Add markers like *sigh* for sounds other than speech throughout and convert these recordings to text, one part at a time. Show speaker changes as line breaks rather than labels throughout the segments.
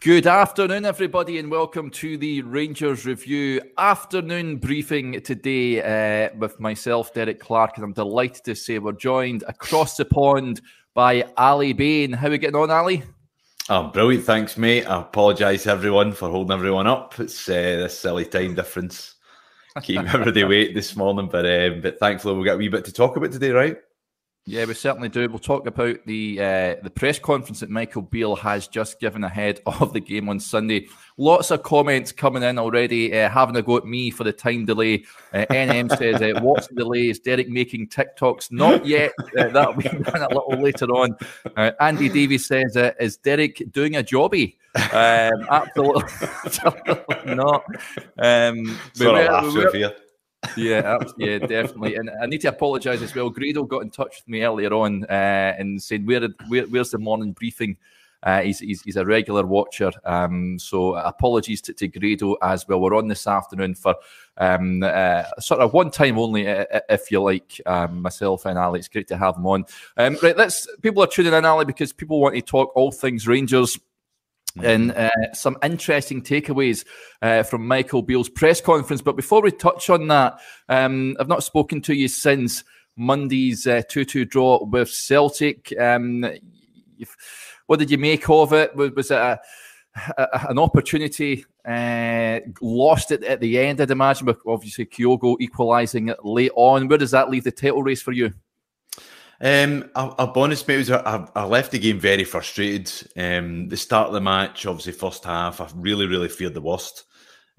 Good afternoon, everybody, and welcome to the Rangers Review afternoon briefing today uh, with myself, Derek Clark, and I'm delighted to say we're joined across the pond by Ali Bain. How are we getting on, Ali?
Oh, brilliant. Thanks, mate. I apologise everyone for holding everyone up. It's uh, this silly time difference. Keep *laughs* everybody wait this morning, but um, but thankfully we've got a wee bit to talk about today, right?
Yeah, we certainly do. We'll talk about the uh, the press conference that Michael Beale has just given ahead *laughs* of the game on Sunday. Lots of comments coming in already, uh, having a go at me for the time delay. Uh, NM says, uh, "What's the delay? Is Derek making TikToks? Not yet. Uh, that'll be *laughs* done a little later on." Uh, Andy Davies says, uh, "Is Derek doing a jobby?" Um, absolutely *laughs* not. Um,
Sorry, we were,
yeah, yeah, definitely. And I need to apologise as well. Grado got in touch with me earlier on uh, and said, Where, where, "Where's the morning briefing?" Uh, he's, he's, he's, a regular watcher. Um, so apologies to, to, Grado as well. We're on this afternoon for um, uh, sort of one time only, uh, if you like, um, myself and Ali. It's great to have them on. Um, right, let's. People are tuning in, Ali, because people want to talk all things Rangers and mm-hmm. uh, some interesting takeaways uh, from Michael Beale's press conference. But before we touch on that, um, I've not spoken to you since Monday's uh, 2 2 draw with Celtic. Um, what did you make of it? Was, was it a, a, an opportunity uh, lost it at the end, I'd imagine, but obviously Kyogo equalising late on? Where does that leave the title race for you?
Um, I'll, I'll be honest, mate. I, I left the game very frustrated. Um, the start of the match, obviously, first half, I really, really feared the worst.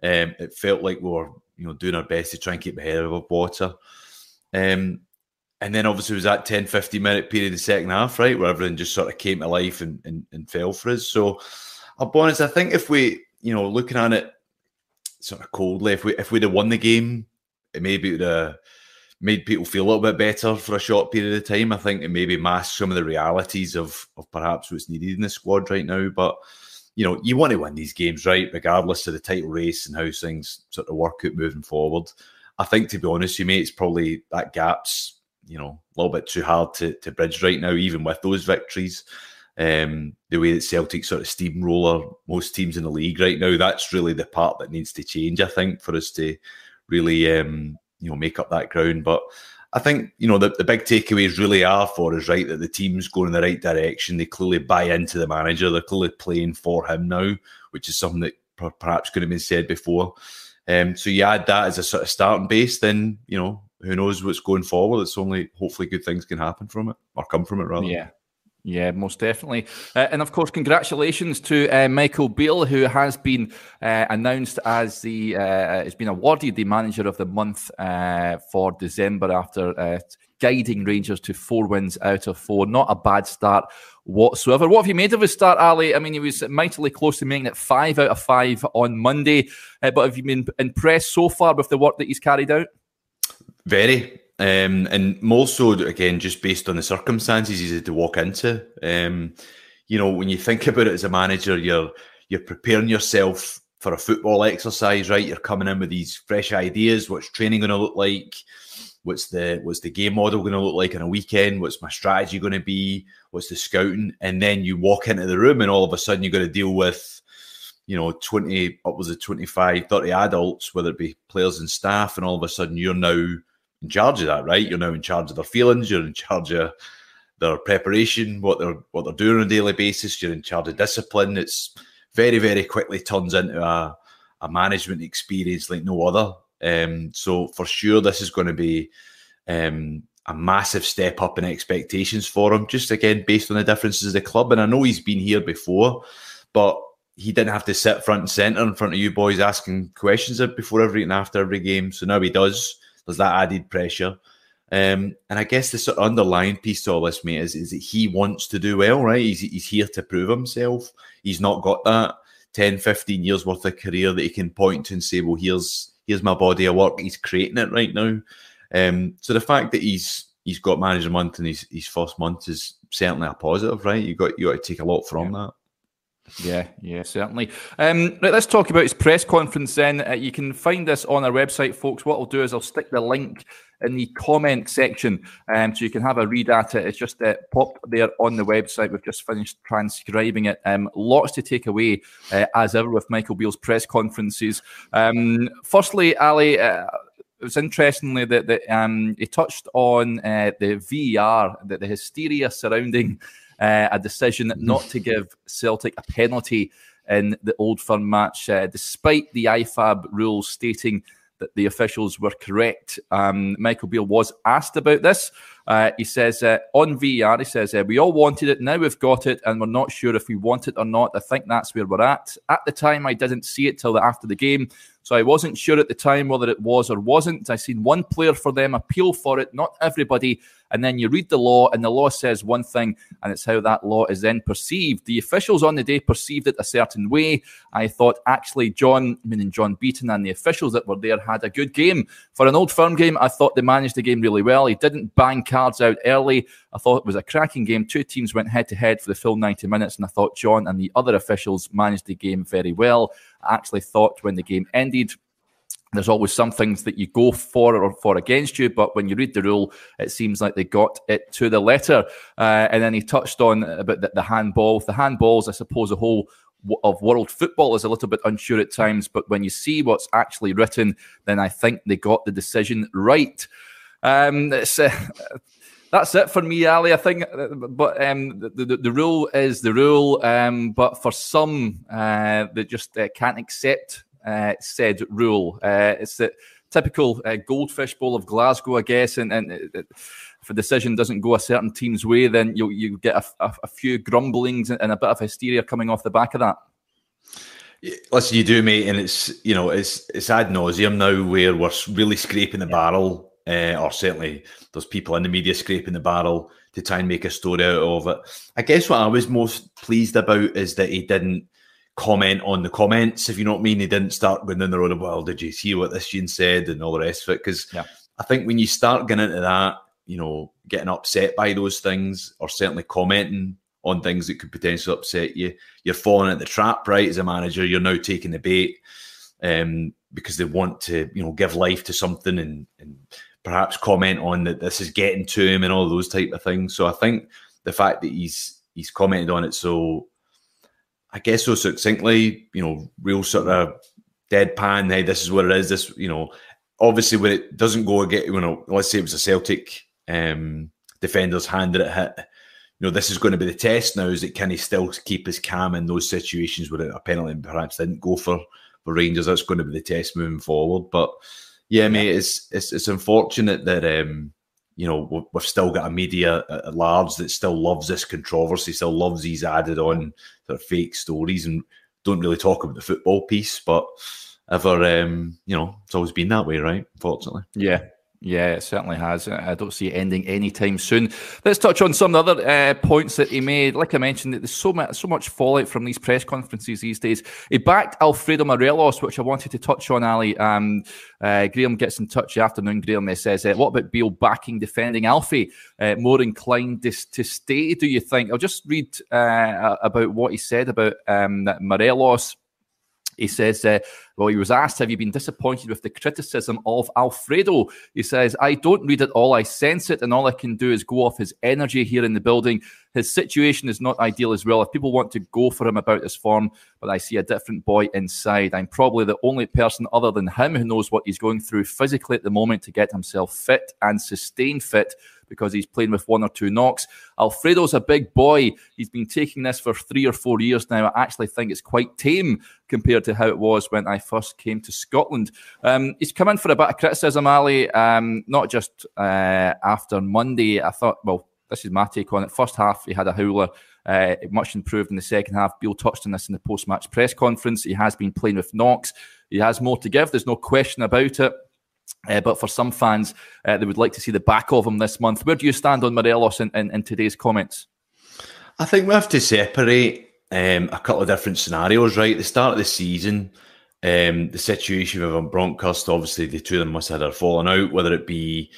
Um, it felt like we were, you know, doing our best to try and keep ahead of water. Um, and then obviously it was that 10, 15 minute period the second half, right, where everything just sort of came to life and, and, and fell for us. So I'll be honest, I think if we, you know, looking at it sort of coldly, if we if we'd have won the game, it maybe would have made people feel a little bit better for a short period of time. I think it maybe masked some of the realities of of perhaps what's needed in the squad right now. But you know, you want to win these games, right? Regardless of the title race and how things sort of work out moving forward. I think to be honest, you mate, it's probably that gap's, you know, a little bit too hard to, to bridge right now, even with those victories. Um, the way that Celtic sort of steamroller most teams in the league right now, that's really the part that needs to change, I think, for us to really um, you know make up that ground. But I think you know the, the big takeaways really are for us, right? That the team's going in the right direction. They clearly buy into the manager. They're clearly playing for him now, which is something that perhaps could have been said before. Um, so you add that as a sort of starting base, then you know who knows what's going forward. It's only hopefully good things can happen from it or come from it rather.
Yeah. Yeah, most definitely. Uh, and of course, congratulations to uh, Michael Beale, who has been uh, announced as the, uh, has been awarded the manager of the month uh, for December after uh, guiding Rangers to four wins out of four. Not a bad start whatsoever. What have you made of his start, Ali? I mean, he was mightily close to making it five out of five on Monday. but have you been impressed so far with the work that he's carried out?
Very. Um, and more so, again, just based on the circumstances he's had to walk into. Um, you know, when you think about it as a manager, you're you're preparing yourself for a football exercise, right? You're coming in with these fresh ideas. What's training going to look like? What's the what's the game model going to look like on a weekend? What's my strategy going to be? What's the scouting? And then you walk into the room, and all of a sudden you've got to deal with, you know, twenty upwards of 25, 30 adults, whether it be players and staff, and all of a sudden you're now in charge of that, right? You're now in charge of their feelings. You're in charge of their preparation, what they're what they're doing on a daily basis. You're in charge of discipline. It's very very quickly turns into a, a management experience like no other. Um, so for sure, this is going to be um, a massive step up in expectations for him. Just again based on the differences of the club, and I know he's been here before, but he didn't have to sit front and center in front of you boys asking questions before every and after every game. So now he does there's that added pressure. Um, and I guess the sort of underlying piece to all this, mate, is, is that he wants to do well, right? He's, he's here to prove himself. He's not got that 10, 15 years worth of career that he can point to and say, well, here's here's my body of work. He's creating it right now. Um, so the fact that he's he's got manager month in his, his first month is certainly a positive, right? You got you got to take a lot from that.
Yeah, yeah, certainly. Um, right, let's talk about his press conference then. Uh, you can find this on our website, folks. What I'll do is I'll stick the link in the comment section um, so you can have a read at it. It's just uh, pop there on the website. We've just finished transcribing it. Um, lots to take away, uh, as ever, with Michael Beale's press conferences. Um, firstly, Ali, uh, it was interestingly that, that um, he touched on uh, the VAR, that the hysteria surrounding uh, a decision *laughs* not to give Celtic a penalty in the Old Firm match, uh, despite the IFAB rules stating that the officials were correct. Um, Michael Beale was asked about this. Uh, he says uh, on VAR, he says, uh, We all wanted it. Now we've got it, and we're not sure if we want it or not. I think that's where we're at. At the time, I didn't see it till after the game. So I wasn't sure at the time whether it was or wasn't. I seen one player for them appeal for it, not everybody. And then you read the law, and the law says one thing, and it's how that law is then perceived. The officials on the day perceived it a certain way. I thought actually John, meaning John Beaton, and the officials that were there had a good game. For an old firm game, I thought they managed the game really well. He didn't bang cards out early. I thought it was a cracking game. Two teams went head to head for the full 90 minutes, and I thought John and the other officials managed the game very well. I actually thought when the game ended, there's always some things that you go for or for against you, but when you read the rule, it seems like they got it to the letter. Uh, and then he touched on about the, the handball. The handballs, I suppose, the whole of world football is a little bit unsure at times, but when you see what's actually written, then I think they got the decision right. Um, it's, uh, that's it for me, Ali. I think, but um, the, the, the rule is the rule. Um, but for some, uh, they just uh, can't accept uh, said rule. Uh, it's the typical uh, goldfish bowl of Glasgow, I guess. And, and if a decision doesn't go a certain team's way, then you you get a, a, a few grumblings and a bit of hysteria coming off the back of that.
Listen, you do, mate, and it's you know it's it's ad nauseum now where we're really scraping the barrel uh, or certainly there's people in the media scraping the barrel to try and make a story out of it. I guess what I was most pleased about is that he didn't comment on the comments, if you know what I mean. He didn't start going down the road of, well, did you hear what this Gene said and all the rest of it? Because yeah. I think when you start getting into that, you know, getting upset by those things or certainly commenting on things that could potentially upset you, you're falling at the trap, right? As a manager, you're now taking the bait um, because they want to, you know, give life to something and, and perhaps comment on that this is getting to him and all those type of things. So I think the fact that he's he's commented on it so I guess so succinctly, you know, real sort of deadpan, hey, this is what it is. This, you know, obviously when it doesn't go again, you know, let's say it was a Celtic um defender's hand that it hit. You know, this is going to be the test now. Is it can he still keep his calm in those situations where a penalty perhaps didn't go for for Rangers? That's going to be the test moving forward. But yeah, mate, it's it's, it's unfortunate that um, you know we've still got a media at large that still loves this controversy, still loves these added on sort of fake stories, and don't really talk about the football piece. But ever, um, you know, it's always been that way, right? Unfortunately,
yeah, yeah, it certainly has. I don't see it ending anytime soon. Let's touch on some of the other uh, points that he made. Like I mentioned, that there's so much, so much fallout from these press conferences these days. He backed Alfredo Morelos, which I wanted to touch on, Ali. Um, uh, Graham gets in touch the afternoon. Graham says, uh, "What about Beale backing defending Alfie? Uh, more inclined to, to, stay? Do you think?" I'll just read uh, about what he said about um, Morelos. He says, uh, well, he was asked, Have you been disappointed with the criticism of Alfredo? He says, I don't read it all, I sense it, and all I can do is go off his energy here in the building. His situation is not ideal as well. If people want to go for him about his form, but I see a different boy inside. I'm probably the only person other than him who knows what he's going through physically at the moment to get himself fit and sustain fit because he's playing with one or two knocks. Alfredo's a big boy. He's been taking this for three or four years now. I actually think it's quite tame compared to how it was when I first came to Scotland. Um, he's come in for a bit of criticism, Ali, um, not just uh, after Monday. I thought, well, this is my take on it. First half, he had a howler. Uh, much improved in the second half. Beale touched on this in the post match press conference. He has been playing with knocks. He has more to give. There's no question about it. Uh, but for some fans, uh, they would like to see the back of him this month. Where do you stand on Morelos in, in, in today's comments?
I think we have to separate um, a couple of different scenarios, right? the start of the season, um, the situation with Van obviously the two of them must have had a falling out, whether it be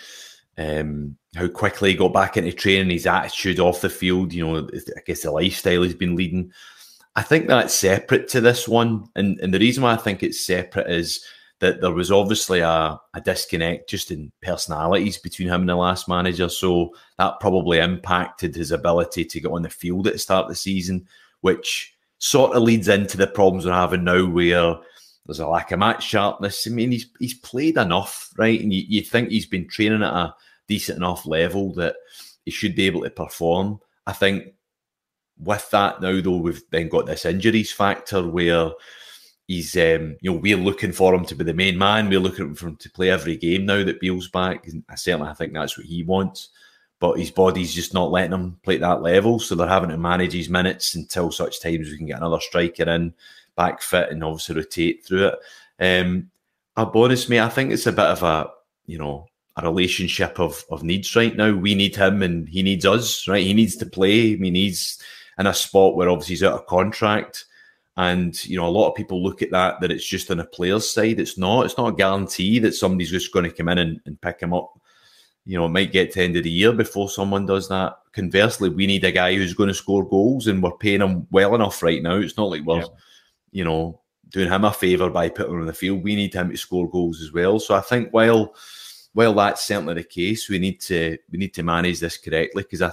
um, how quickly he got back into training, his attitude off the field, you know, I guess the lifestyle he's been leading. I think that's separate to this one, and and the reason why I think it's separate is that there was obviously a, a disconnect just in personalities between him and the last manager. So that probably impacted his ability to get on the field at the start of the season, which sort of leads into the problems we're having now where there's a lack of match sharpness. I mean, he's he's played enough, right? And you, you think he's been training at a decent enough level that he should be able to perform. I think with that now, though, we've then got this injuries factor where he's, um, you know, we're looking for him to be the main man. We're looking for him to play every game now that Beale's back. And I certainly I think that's what he wants. But his body's just not letting him play at that level. So they're having to manage his minutes until such times we can get another striker in, back fit, and obviously rotate through it. Um, I'll be honest, mate, I think it's a bit of a, you know, a relationship of of needs right now. We need him and he needs us, right? He needs to play. He needs in a spot where obviously he's out of contract. And you know, a lot of people look at that that it's just on a player's side. It's not. It's not a guarantee that somebody's just going to come in and, and pick him up. You know, it might get to the end of the year before someone does that. Conversely, we need a guy who's going to score goals, and we're paying him well enough right now. It's not like we're, yeah. you know, doing him a favour by putting him on the field. We need him to score goals as well. So I think while while that's certainly the case, we need to we need to manage this correctly because I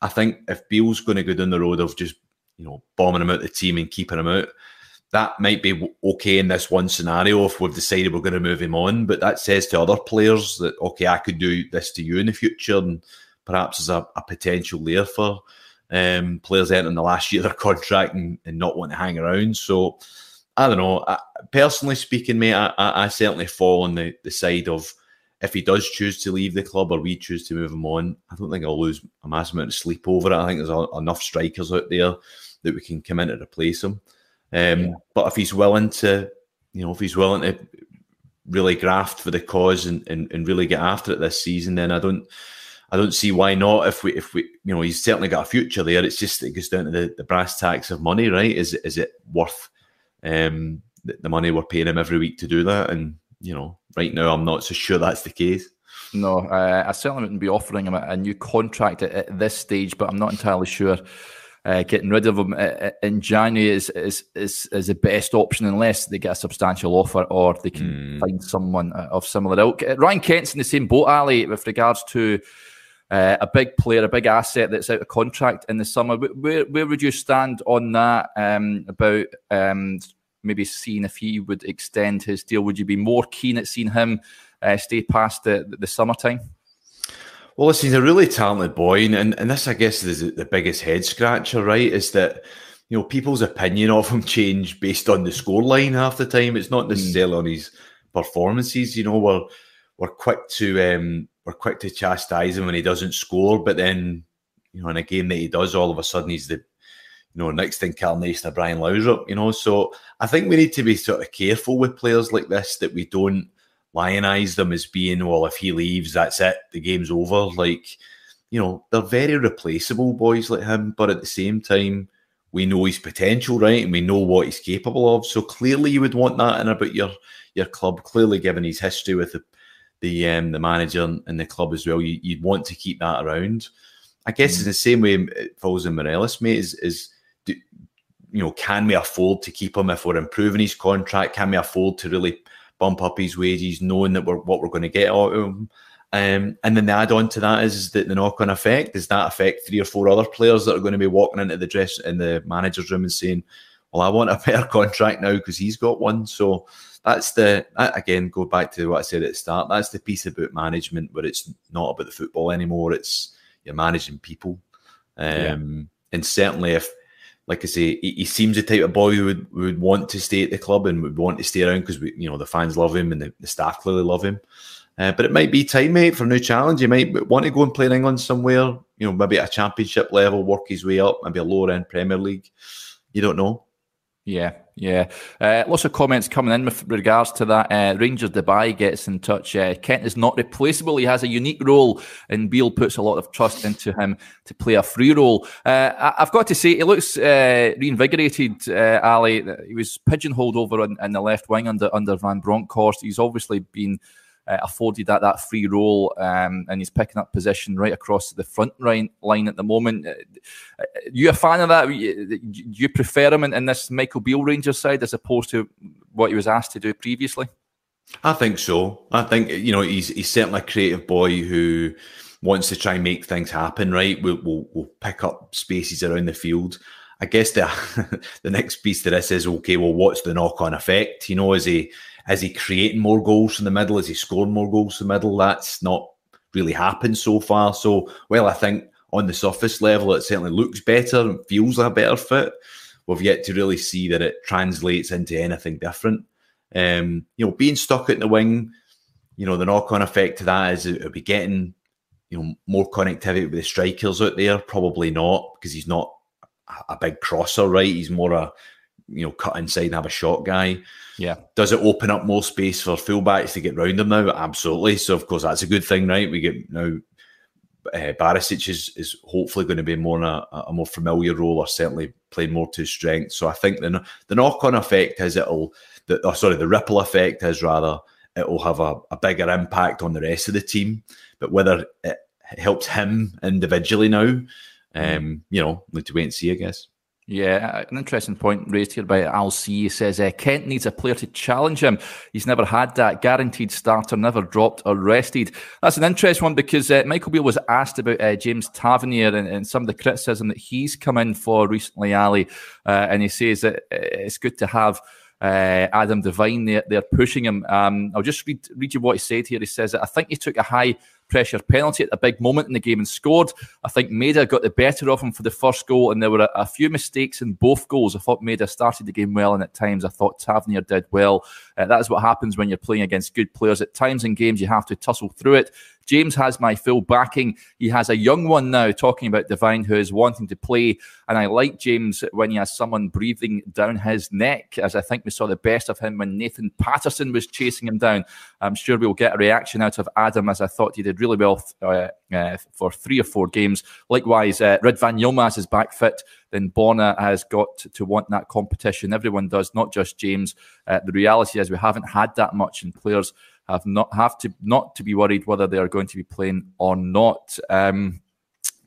I think if Beale's going to go down the road of just you know bombing him out of the team and keeping him out, that might be okay in this one scenario if we've decided we're going to move him on. But that says to other players that okay, I could do this to you in the future, and perhaps there's a, a potential there for um, players entering the last year of their *laughs* contract and, and, not want to hang around. So I don't know. I, personally speaking, mate, I, I, certainly fall on the, the side of if he does choose to leave the club or we choose to move him on, I don't think I'll lose a massive amount of sleep over it. I think there's a, enough strikers out there that we can come in to replace him. Um, yeah. But if he's willing to, you know, if he's willing to really graft for the cause and, and, and really get after it this season, then I don't I don't see why not. If we if we you know he's certainly got a future there. It's just it goes down to the, the brass tacks of money, right? Is is it worth um, the, the money we're paying him every week to do that? And you know, right now I'm not so sure that's the case.
No, uh, I certainly wouldn't be offering him a, a new contract at, at, this stage, but I'm not entirely sure. Uh, getting rid of him uh, uh, in January is, is is is the best option unless they get a substantial offer or they can mm. find someone uh, of similar ilk. Ryan Kent's in the same boat, Ali, with regards to uh, a big player, a big asset that's out of contract in the summer. Where where would you stand on that? Um, about um, maybe seeing if he would extend his deal. Would you be more keen at seeing him uh, stay past the, the summertime?
Well, listen, he's a really talented boy, and, and this, I guess, is the biggest head scratcher, right? Is that you know people's opinion of him change based on the scoreline half the time. It's not necessarily mm. on his performances. You know, we're we're quick to um, we're quick to chastise him when he doesn't score, but then you know in a game that he does, all of a sudden he's the you know, next incarnation of Brian Laudrup, you know. So I think we need to be sort of careful with players like this that we don't lionize them as being, well, if he leaves, that's it, the game's over. Like, you know, they're very replaceable boys like him, but at the same time, we know his potential, right? And we know what he's capable of. So clearly you would want that in about your your club. Clearly, given his history with the the um, the manager and the club as well, you, would want to keep that around. I guess mm. it's the same way it falls in Morelos, mate, is is you know, can we afford to keep him if we're improving his contract? Can we afford to really bump up his wages, knowing that we're what we're going to get out of him? Um, and then the add on to that is, that the knock on effect does that affect three or four other players that are going to be walking into the dress in the manager's room and saying, "Well, I want a *laughs* better contract now because he's got one." So that's the again go back to what I said at the start. That's the piece about management where it's not about the football anymore. It's you're managing people, um, yeah. and certainly if like I say, he, he, seems the type of boy who would, would want to stay at the club and would want to stay around because we, you know the fans love him and the, the staff clearly love him. Uh, but it might be time, mate, for a new challenge. You might want to go and play in England somewhere. You know, maybe at a championship level, work his way up, maybe a lower end Premier League. You don't know.
Yeah, yeah. Uh, lots of comments coming in with regards to that. Uh, Rangers Dubai gets in touch. Uh, Kent is not replaceable. He has a unique role, and Beale puts a lot of trust into him to play a free role. Uh, I- have got to say, he looks uh, reinvigorated, uh, Ali. He was pigeonholed over in, in, the left wing under, under Van Bronckhorst. He's obviously been uh, afforded that that free role, um, and he's picking up position right across the front line, line at the moment. Uh, you a fan of that? Do you prefer him in, in this Michael Beale Rangers side as opposed to what he was asked to do previously?
I think so. I think you know he's he's certainly a creative boy who wants to try and make things happen. Right, we'll we'll, we'll pick up spaces around the field. I guess the *laughs* the next piece to this is okay. Well, what's the knock on effect? You know, is he is he creating more goals from the middle? Is he scoring more goals from the middle? That's not really happened so far. So, well, I think on the surface level, it certainly looks better and feels a better fit. We've yet to really see that it translates into anything different. Um, you know, being stuck at the wing, you know, the knock on effect to that is it'll be getting, you know, more connectivity with the strikers out there. Probably not because he's not a big crosser, right? He's more a, you know, cut inside and have a shot guy.
Yeah.
Does it open up more space for fullbacks to get round him now? Absolutely. So, of course, that's a good thing, right? We get now uh, Barisic is, is hopefully going to be more in a, a, more familiar role or certainly playing more to strength. So I think the, the knock on effect is it'll the oh, sorry, the ripple effect is rather it will have a, a bigger impact on the rest of the team. But whether it helps him individually now, um, you know, need to wait and see, I guess.
Yeah, an interesting point raised here by Al C. He says uh, Kent needs a player to challenge him. He's never had that guaranteed starter, never dropped or rested. That's an interesting one because uh, Michael Beale was asked about uh, James Tavernier and, and, some of the criticism that he's come in for recently, Ali, uh, and he says that uh, it's good to have uh, Adam Devine there, they're pushing him. Um, I'll just read, read you what he said here. He says, I think he took a high pressure penalty at a big moment in the game and scored. I think Maeda got the better of him for the first goal, and there were a, a, few mistakes in both goals. I thought Maeda started the game well, and at times I thought Tavernier did well. Uh, that is what happens when you're playing against good players. At times in games, you have to tussle through it. James has my full backing. He has a young one now talking about Devine who is wanting to play. And I like James when he has someone breathing down his neck, as I think we saw the best of him when Nathan Patterson was chasing him down. I'm sure we'll get a reaction out of Adam, as I thought he did really well uh, uh, for three or four games. Likewise, uh, Ridvan Yilmaz is back fit. Then Borna has got to want that competition. Everyone does, not just James. Uh, the reality is we haven't had that much, and players have not have to not to be worried whether they are going to be playing or not. Um,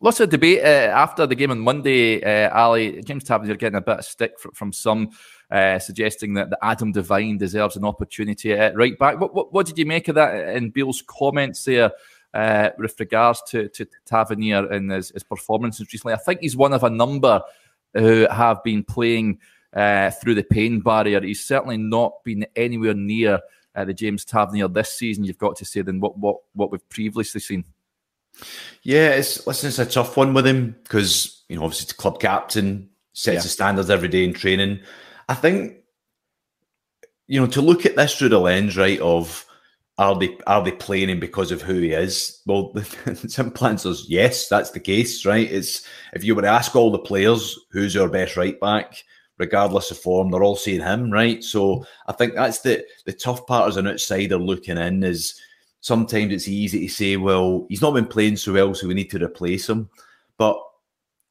lots of debate uh, after the game on Monday. Uh, Ali James Tavernier getting a bit of stick from, from some, uh, suggesting that, that Adam Devine deserves an opportunity at right back. What, what, what did you make of that in Beale's comments there? Uh, with regards to, to Tavernier and his, his performances recently, I think he's one of a number who have been playing uh, through the pain barrier. He's certainly not been anywhere near uh, the James Tavernier this season, you've got to say, than what what what we've previously seen.
Yeah, it's listen, it's a tough one with him because you know obviously the club captain sets yeah. the standards every day in training. I think you know to look at this through the lens, right? Of are they are they playing him because of who he is? Well, the simple answer is yes, that's the case, right? It's if you were to ask all the players who's our best right back, regardless of form, they're all seeing him, right? So I think that's the the tough part as an outsider looking in is sometimes it's easy to say, well, he's not been playing so well, so we need to replace him. But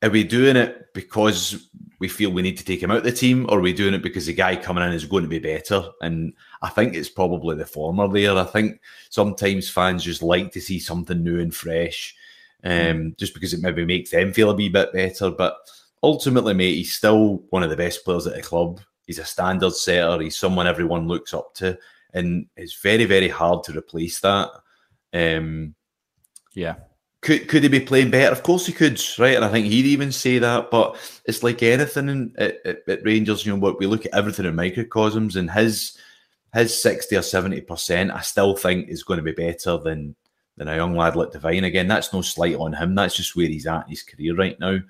are we doing it because we feel we need to take him out of the team, or are we doing it because the guy coming in is going to be better? And I think it's probably the former there. I think sometimes fans just like to see something new and fresh, um, just because it maybe makes them feel a wee bit better. But ultimately, mate, he's still one of the best players at the club. He's a standard setter. He's someone everyone looks up to, and it's very, very hard to replace that. Um,
yeah.
Could could he be playing better? Of course he could, right? And I think he'd even say that. But it's like anything in, at, at, at Rangers. You know, what we look at everything in microcosms, and his his sixty or seventy percent, I still think is going to be better than than a young lad like Devine. Again, that's no slight on him. That's just where he's at in his career right now.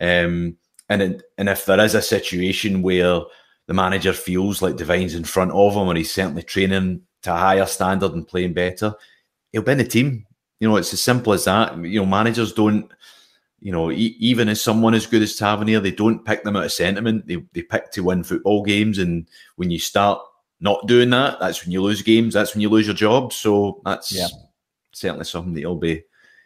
Um, and it, and if there is a situation where the manager feels like Devine's in front of him, or he's certainly training to a higher standard and playing better, he'll be in the team. You know, it's as simple as that. You know, managers don't. You know, e- even as someone as good as Tavernier, they don't pick them out of sentiment. They they pick to win football games, and when you start not doing that, that's when you lose games. That's when you lose your job. So that's yeah. certainly something that you'll be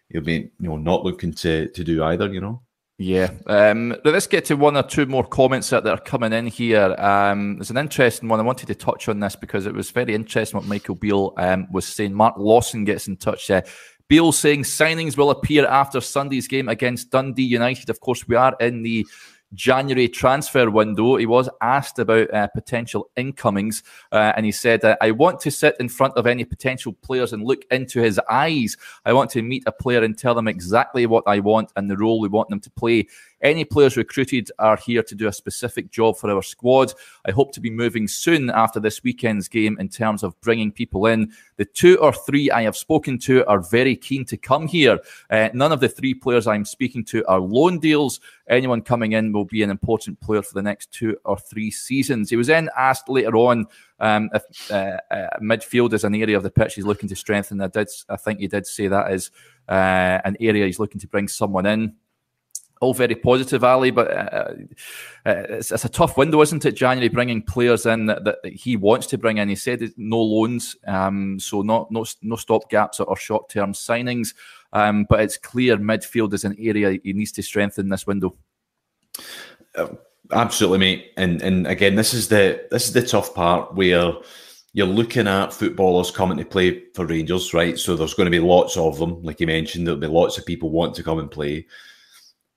you'll be you know not looking to to do either. You know.
Yeah. Um, let's get to one or two more comments that, are coming in here. Um, there's an interesting one. I wanted to touch on this because it was very interesting what Michael Beale um, was saying. Mark Lawson gets in touch. Uh, Beale saying signings will appear after Sunday's game against Dundee United. Of course, we are in the January transfer window, he was asked about uh, potential incomings, uh, and he said, uh, "I want to sit in front of any potential players and look into his eyes. I want to meet a player and tell them exactly what I want and the role we want them to play. Any players recruited are here to do a specific job for our squad. I hope to be moving soon after this weekend's game in terms of bringing people in. The two or three I have spoken to are very keen to come here. Uh, none of the three players I'm speaking to are loan deals. Anyone coming in will be an important player for the next two or three seasons. He was then asked later on um, if uh, uh, midfield is an area of the pitch he's looking to strengthen. I did, I think he did say that is uh, an area he's looking to bring someone in all very positive, Ali, but uh, uh, it's, it's, a tough window, isn't it? January bringing players in that, that he wants to bring in. He said no loans, um, so not no no stop gaps or, short term signings. Um, but it's clear midfield is an area he needs to strengthen this window.
Uh, absolutely, mate. And and again, this is the this is the tough part where you're looking at footballers coming to play for Rangers, right? So there's going to be lots of them, like you mentioned. There'll be lots of people want to come and play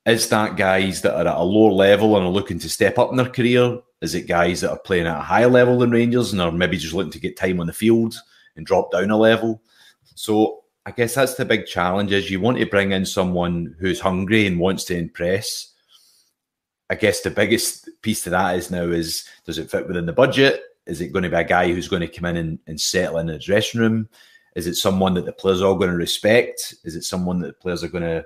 is that guys that are at a lower level and are looking to step up in their career? Is it guys that are playing at a higher level than Rangers and are maybe just looking to get time on the field and drop down a level? So I guess that's the big challenge is you want to bring in someone who's hungry and wants to impress. I guess the biggest piece to that is now is does it fit within the budget? Is it going to be a guy who's going to come in and, and settle in the dressing room? Is it someone that the players are all going to respect? Is it someone that the players are going to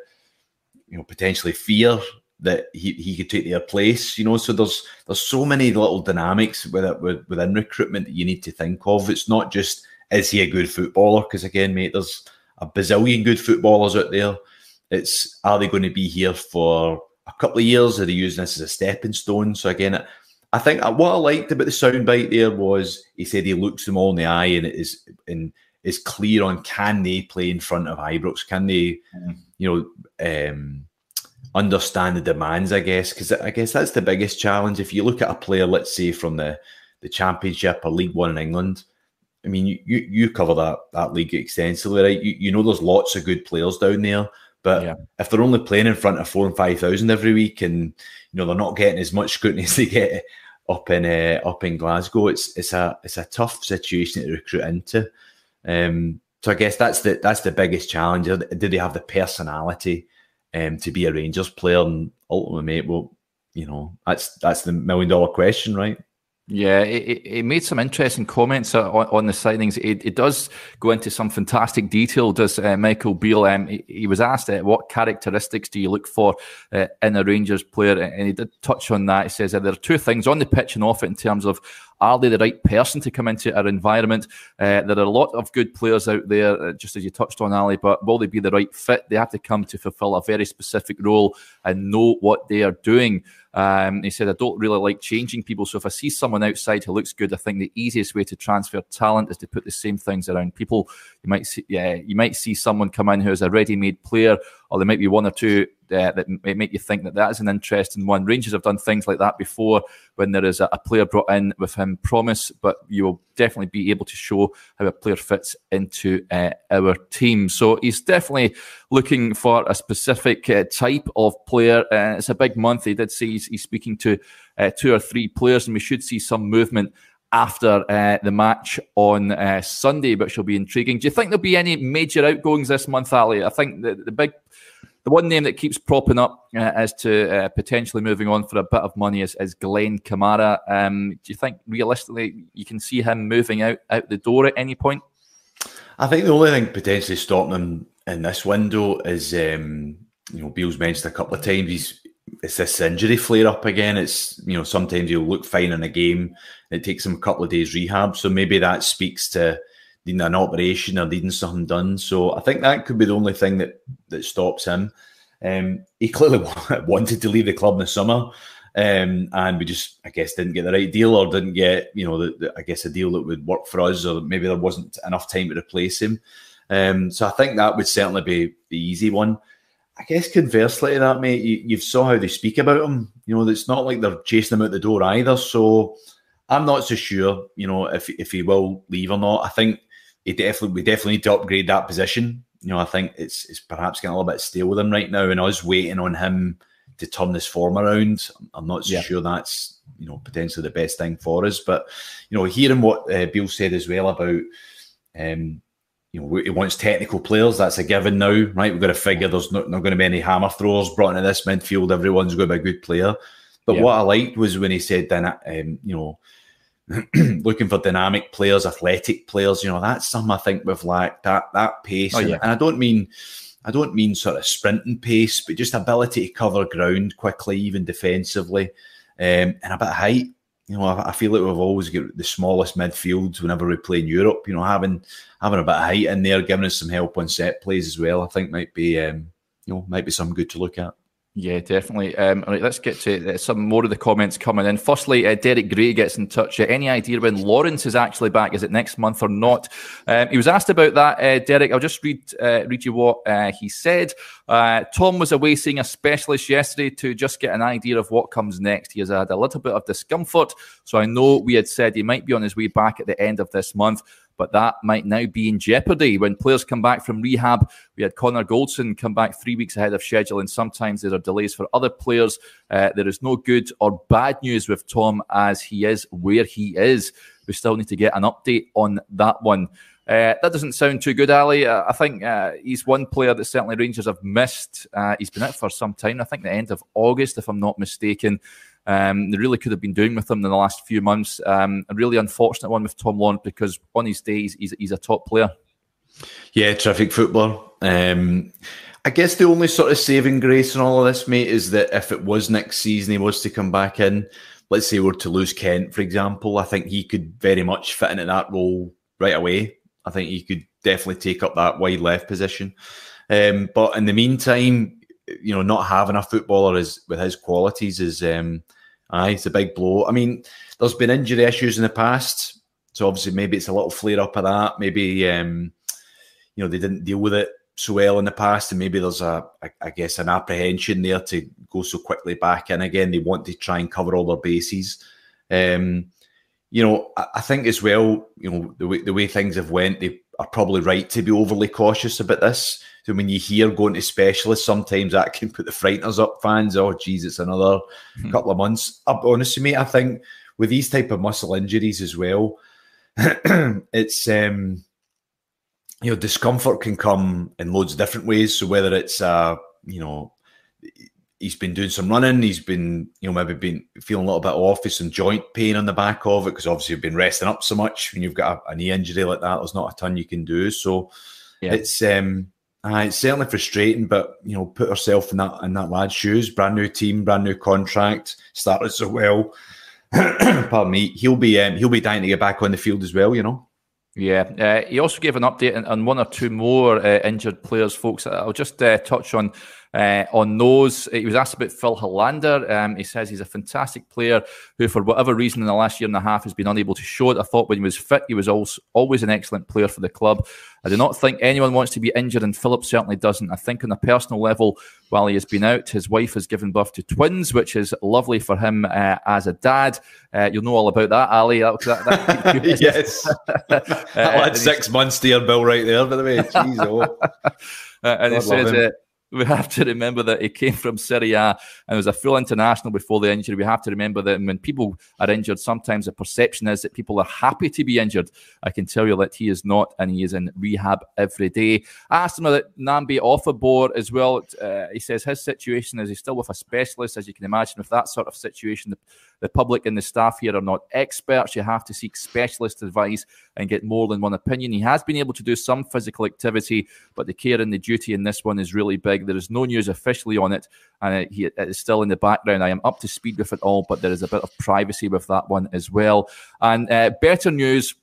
you know potentially fear that he, he could take their place. You know, so there's there's so many little dynamics with it within recruitment that you need to think of. It's not just is he a good footballer? Because again, mate, there's a bazillion good footballers out there. It's are they going to be here for a couple of years? Are they using this as a stepping stone? So again, I think what I liked about the soundbite there was he said he looks them all in the eye and it is and is clear on can they play in front of Ibrox? Can they, mm. you know, um, understand the demands? I guess because I guess that's the biggest challenge. If you look at a player, let's say from the the Championship or League One in England, I mean, you you, you cover that that league extensively, right? You, you know, there's lots of good players down there. But yeah. if they're only playing in front of four and five thousand every week, and you know they're not getting as much scrutiny *laughs* as they get up in uh, up in Glasgow, it's it's a it's a tough situation to recruit into. Um, so I guess that's the that's the biggest challenge. Did they have the personality um, to be a Rangers player? And ultimately, mate, well, you know, that's that's the million dollar question, right?
Yeah, it, made some interesting comments on, on the signings. It, it, does go into some fantastic detail. Does uh, Michael Beale? Um, he, he, was asked, uh, "What characteristics do you look for uh, in a Rangers player?" And he did touch on that. He says there are two things on the pitch and off it in terms of are they the right person to come into our environment? Uh, there are a lot of good players out there, uh, just as you touched on, Ali, but will they be the right fit? They have to come to fulfill a very specific role and know what they are doing. Um, he said, I don't really like changing people. So if I see someone outside who looks good, I think the easiest way to transfer talent is to put the same things around people. You might see, yeah, you might see someone come in who is a ready-made player, or there might be one or two uh, that make you think that that is an interesting one. Rangers have done things like that before when there is a, a player brought in with him promise, but you will definitely be able to show how a player fits into uh, our team. So he's definitely looking for a specific uh, type of player. Uh, it's a big month. He did say he's, he's speaking to uh, two or three players, and we should see some movement after uh, the match on uh, Sunday, which will be intriguing. Do you think there'll be any major outgoings this month, Ali? I think the, the big the one name that keeps propping up uh, as to uh, potentially moving on for a bit of money is, is Glenn Kamara. Um, do you think realistically you can see him moving out out the door at any point?
I think the only thing potentially stopping him in this window is, um, you know, Beale's mentioned a couple of times he's it's this injury flare up again. It's you know sometimes he'll look fine in a game. It takes him a couple of days rehab, so maybe that speaks to needing an operation or needing something done. So I think that could be the only thing that that stops him. Um, he clearly *laughs* wanted to leave the club in the summer, um, and we just, I guess, didn't get the right deal or didn't get, you know, the, the, I guess a deal that would work for us, or maybe there wasn't enough time to replace him. Um, so I think that would certainly be the easy one. I guess conversely to that, mate, you, you saw how they speak about him. You know, it's not like they're chasing him out the door either. So I'm not so sure, you know, if if he will leave or not. I think he definitely we definitely need to upgrade that position. You know, I think it's it's perhaps getting a little bit stale with him right now, and us waiting on him to turn this form around. I'm not so yeah. sure that's you know potentially the best thing for us. But you know, hearing what uh, Beale said as well about um, you know, he wants technical players. That's a given now, right? We've got to figure there's not, not going to be any hammer throwers brought into this midfield. Everyone's going to be a good player. But yeah. what I liked was when he said, um, you know, *clears throat* looking for dynamic players, athletic players. You know, that's something I think we've lacked that that pace. Oh, yeah. and, I don't mean, I don't mean sort of sprinting pace, but just ability to cover ground quickly, even defensively, um, and a bit of height you know, I, I, feel like we've always got the smallest midfields whenever we play in Europe. You know, having having a bit of height in there, giving us some help on set plays as well. I think might be um, you know might be something good to look at.
Yeah, definitely. Um, right, let's get to uh, some more of the comments coming in. Firstly, uh, Derek Gray gets in touch. Uh, any idea when Lawrence is actually back? Is it next month or not? Um, he was asked about that, uh, Derek. I'll just read uh, read you what uh, he said. Tom was away seeing a specialist yesterday to just get an idea of what comes next. He has had a little bit of discomfort, so I know we had said he might be on his way back at the end of this month but that might now be in jeopardy when players come back from rehab. We had Connor Goldson come back three weeks ahead of schedule, and sometimes there are delays for other players. Uh, there is no good or bad news with Tom as he is where he is. We still need to get an update on that one. Uh, that doesn't sound too good, Ali. Uh, I think uh, he's one player that certainly Rangers have missed. Uh, he's been out for some time. I think the end of August, if I'm not mistaken. Um, they really could have been doing with him in the last few months. Um, a really unfortunate one with Tom Lawrence because on his days he's, he's a top player.
Yeah, terrific footballer. Um, I guess the only sort of saving grace in all of this, mate, is that if it was next season he was to come back in, let's say we're to lose Kent, for example, I think he could very much fit into that role right away. I think he could definitely take up that wide left position. Um, but in the meantime, you know, not having a footballer is with his qualities is um, Aye, it's a big blow. I mean, there's been injury issues in the past, so obviously maybe it's a little flare up of that. Maybe um, you know they didn't deal with it so well in the past, and maybe there's a, I guess, an apprehension there to go so quickly back in again. They want to try and cover all their bases. Um, you know, I, I think as well, you know, the way the way things have went, they are probably right to be overly cautious about this. So when you hear going to specialists, sometimes that can put the frighteners up fans. Oh, geez, it's another hmm. couple of months. Up, honestly, mate, I think with these type of muscle injuries as well, *clears throat* it's um, you know discomfort can come in loads of different ways. So whether it's uh, you know he's been doing some running, he's been you know maybe been feeling a little bit off, with some joint pain on the back of it because obviously you've been resting up so much. When you've got a, a knee injury like that, there's not a ton you can do. So yeah. it's um uh, it's certainly frustrating, but you know, put herself in that in that lad's shoes. Brand new team, brand new contract, started so well. *clears throat* Pardon me. He'll be um, he'll be dying to get back on the field as well. You know.
Yeah, uh, he also gave an update on, on one or two more uh, injured players, folks. I'll just uh, touch on uh, on those. He was asked about Phil Helander. Um, he says he's a fantastic player who, for whatever reason, in the last year and a half has been unable to show it. I thought when he was fit, he was also always an excellent player for the club. I do not think anyone wants to be injured, and Filip certainly doesn't. I think on a personal level, while he has been out, his wife has given birth to twins, which is lovely for him uh, as a dad. Uh, you'll know all about that, Ali. That, that,
that *laughs* yes, *laughs* that had six months to your Bill, right there. By the way, jeez, oh. *laughs*
Uh, and God he says we have to remember that he came from Serie A and was a full international before the injury. We have to remember that when people are injured, sometimes the perception is that people are happy to be injured. I can tell you that he is not, and he is in rehab every day. I asked him about Nnamdi Ofoborh as well. Uh, he says his situation is he's still with a specialist, as you can imagine. With that sort of situation, the, the public and the staff here are not experts. You have to seek specialist advice and get more than one opinion. He has been able to do some physical activity, but the care and the duty in this one is really big. There is no news officially on it, and it, is still in the background. I am up to speed with it all, but there is a bit of privacy with that one as well. And uh, better news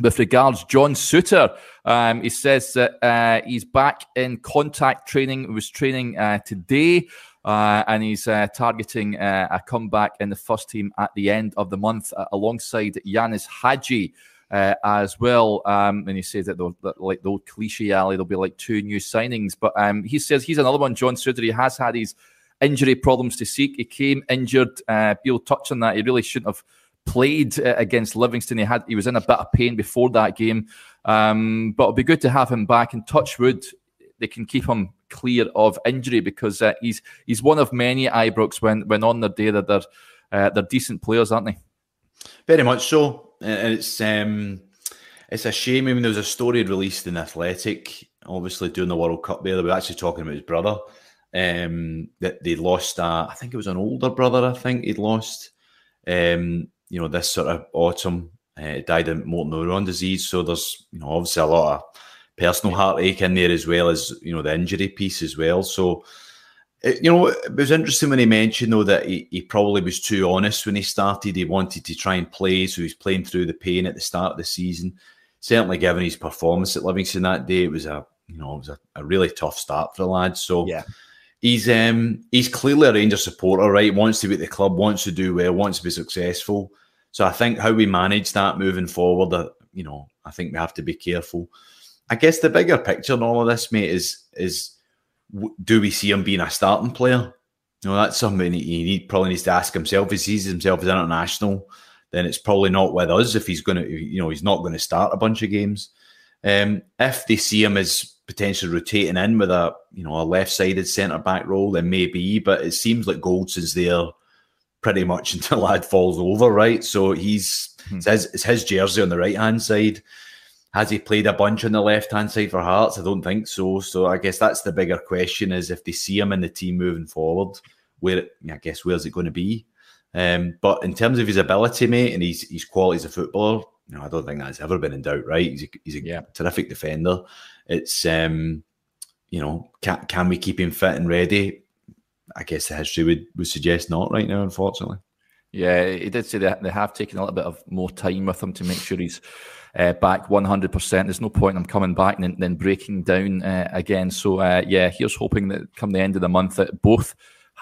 with regards John Souttar, Um, he says that uh, he's back in contact training. He was training uh, today. Uh, and he's uh, targeting uh, a comeback in the first team at the end of the month uh, alongside Ianis Hagi. uh, as well. Um, and he says that, that like the old cliche Ali, there'll be like two new signings. But um, he says he's another one, John. He has had his injury problems to seek. He came injured. Uh, Beale touched on that. He really shouldn't have played uh, against Livingston. He had he was in a bit of pain before that game. Um, but it'll be good to have him back. And touch wood, they can keep him clear of injury because uh, he's he's one of many Ibrox when when on their day that they're uh, they're decent players, aren't they?
Very much so. And it's um, it's a shame. I mean, there was a story released in Athletic, obviously during the World Cup there. They were actually talking about his brother. Um, that they lost. I think it was an older brother. I think he'd lost. Um, you know, this sort of autumn, uh, died of motor neuron disease. So there's, you know, obviously a lot of personal heartache in there as well as you know the injury piece as well. So. It, you know, it was interesting when he mentioned though that he, he probably was too honest when he started. He wanted to try and play, so he's playing through the pain at the start of the season. Certainly, given his performance at Livingston that day, it was a you know it was a, a really tough start for the lads. So
yeah,
he's um he's clearly a Ranger supporter, right? Wants to be at the club, wants to do well, wants to be successful. So I think how we manage that moving forward, uh, you know, I think we have to be careful. I guess the bigger picture in all of this, mate, is is do we see him being a starting player? You know, that's something he need, probably needs to ask himself. If he sees himself as international, then it's probably not with us if he's going to, you know, he's not going to start a bunch of games. Um, if they see him as potentially rotating in with a, you know, a left-sided centre back role, then maybe. But it seems like Goldson's there pretty much *laughs* until lad falls over, right? So he's hmm. it's, his, it's his jersey on the right hand side. Has he played a bunch on the left hand side for Hearts? I don't think so. So I guess that's the bigger question: is if they see him in the team moving forward, where I guess where's it going to be? Um, but in terms of his ability, mate, and his his quality as a footballer, you know, I don't think that's ever been in doubt. Right? He's a, he's a yeah. terrific defender. It's um, you know, can can we keep him fit and ready? I guess the history would, would suggest not right now, unfortunately.
Yeah, he did say that they have taken a little bit of more time with him to make sure he's uh, back 100%. There's no point in coming back and then breaking down uh, again. So, uh, yeah, here's hoping that come the end of the month that both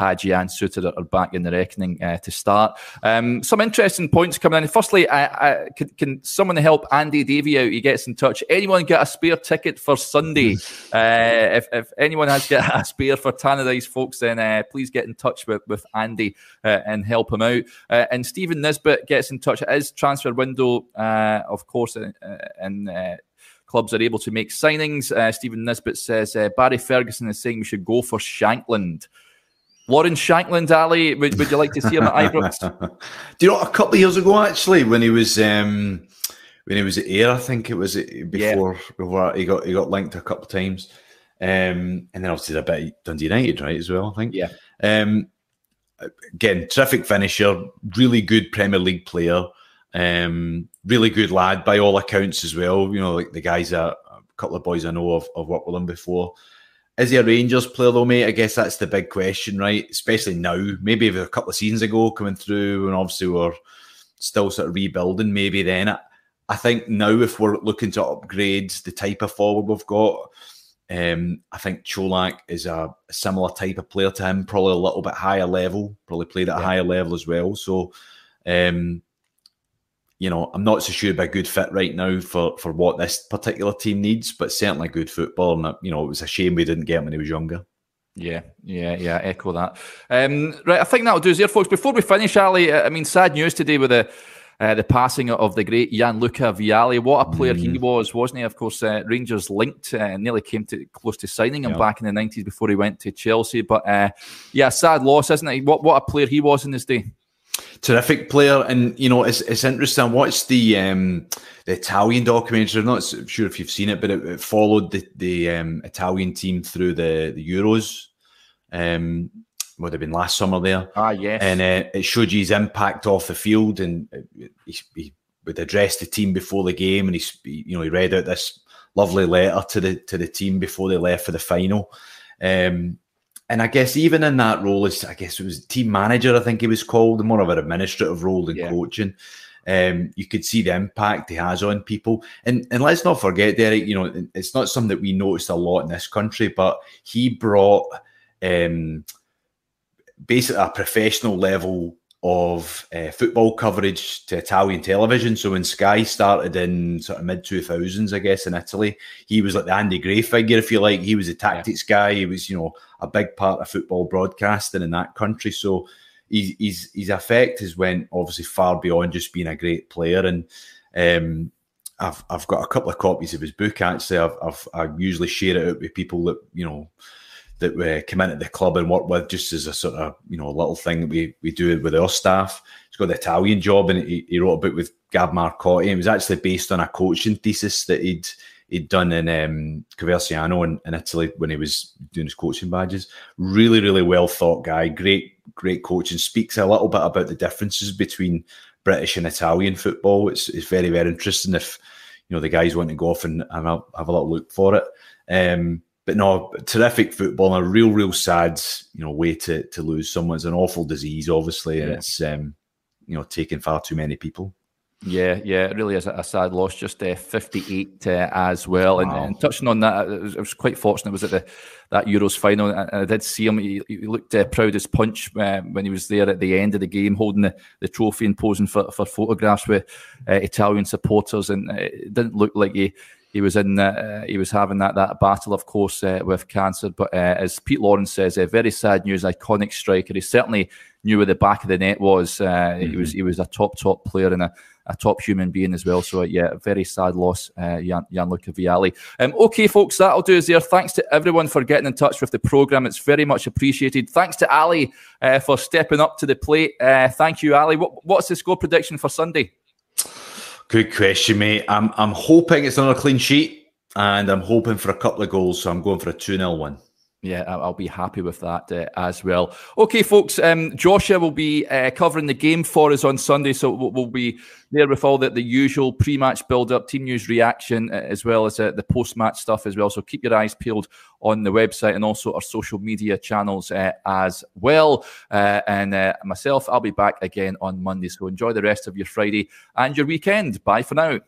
Hagi and Souttar are back in the reckoning uh, to start. Um, some interesting points coming in. Firstly, I, I, can, can, someone help Andy Davey out? He gets in touch. Anyone get a spare ticket for Sunday? uh, if, if, anyone has got a spare for Tannadice folks, then uh, please get in touch with, with Andy uh, and help him out. Uh, and Stephen Nisbet gets in touch. It is transfer window, uh, of course, and clubs are able to make signings. Uh, Stephen Nisbet says uh, Barry Ferguson is saying we should go for Shankland. Lawrence Shankland, Ali, would, would you like to see him at Ibrox? *laughs*
Do you know, a couple of years ago, actually, when he was um, when he was at Ayr, I think it was before, yeah. before he got he got linked a couple of times, um, and then obviously a bit Dundee United, right, as well. I think.
Yeah.
Um, again, terrific finisher, really good Premier League player, um, really good lad by all accounts as well. You know, like the guys a couple of boys I know of, have worked with him before. Is he a Rangers player though, mate? I guess that's the big question, right? Especially now. Maybe a couple of seasons ago coming through, and obviously we're still sort of rebuilding. Maybe then. I think now if we're looking to upgrade the type of forward we've got, um, I think Colak is a, a, similar type of player to him, probably a little bit higher level, probably played at yeah. a higher level as well. So um, you know, I'm not so sure about a good fit right now for for what this particular team needs, but certainly good football. And you know, it was a shame we didn't get him when he was younger.
Yeah, yeah, yeah. Echo that. Um, right, I think that'll do us here, folks. Before we finish, Ali, I mean, sad news today with the. Uh, the passing of the great Gianluca Vialli. What a player mm. he was, wasn't he? Of course, uh, Rangers linked uh, nearly came to close to signing him yeah. back in the nineties before he went to Chelsea. But uh, yeah, sad loss, isn't it? What what a player he was in his day
terrific player, and you know it's it's interesting. I watched the um, the Italian documentary. I'm not sure if you've seen it, but it, it followed the the um, Italian team through the the Euros. Um, would have been last summer there.
Ah, yes.
And uh, it showed you his impact off the field, and he, he would address the team before the game, and he you know he read out this lovely letter to the to the team before they left for the final. Um, and I guess even in that role, as I guess it was team manager, I think he was called, more of an administrative role than yeah. coaching. Um, you could see the impact he has on people. And and let's not forget, Derek, you know, it's not something that we noticed a lot in this country, but he brought um, basically a professional level of uh, football coverage to Italian television. So when Sky started in sort of mid 2000s, I guess, in Italy, he was like the Andy Gray figure, if you like. He was a tactics yeah. guy. He was, you know, a big part of football broadcasting in that country. So his, his, his effect has went obviously far beyond just being a great player. And um, I've, I've got a couple of copies of his book, actually. I've, I've, I usually share it out with people that, you know, that we come into the club and work with just as a sort of you know a little thing we we do with our staff. He's got the Italian job and he, he wrote a book with Gab Marcotti. It was actually based on a coaching thesis that he'd he'd done in um, in, in Italy when he was doing his coaching badges. Really, really well thought guy. Great, great coaching. Speaks a little bit about the differences between British and Italian football. It's, it's very, very interesting if you know the guys want to go off and have a, have a little look for it. Um, but no, terrific football and a real, real sad, you know, way to to lose someone. It's an awful disease, obviously, yeah. and it's um, you know, taking far too many people.
Yeah, yeah, it really is a sad loss. Just uh, 58 uh, as well. Wow. And, and, touching on that, I was, was, quite fortunate. I was at the that Euros final, and I did see him. He, he looked uh, proud as punch uh, when he was there at the end of the game, holding the, the trophy and posing for, for photographs with uh, Italian supporters. And uh, it didn't look like he he was in uh, he was having that that battle, of course, uh, with cancer. But uh, as Pete Lawrence says, uh, very sad news. Iconic striker. He certainly knew where the back of the net was. Mm-hmm. He was he was a top top player and a, a top human being as well. So yeah, very sad loss, uh, Gian, Gianluca Vialli. Um, okay, folks, that'll do us there. Thanks to everyone for getting in touch with the program. It's very much appreciated. Thanks to Ali uh, for stepping up to the plate. thank you, Ali. What, what's the score prediction for Sunday?
Good question, mate. I'm I'm hoping it's another clean sheet, and I'm hoping for a couple of goals. So I'm going for a two 0 one.
Yeah, I'll be happy with that uh, as well. Okay, folks, um, Joshua will be uh, covering the game for us on Sunday, so we'll, be there with all the, the usual pre-match build-up, team news reaction, uh, as well as uh, the post-match stuff as well. So keep your eyes peeled on the website and also our social media channels uh, as well. Uh, and myself, I'll be back again on Monday. So enjoy the rest of your Friday and your weekend. Bye for now.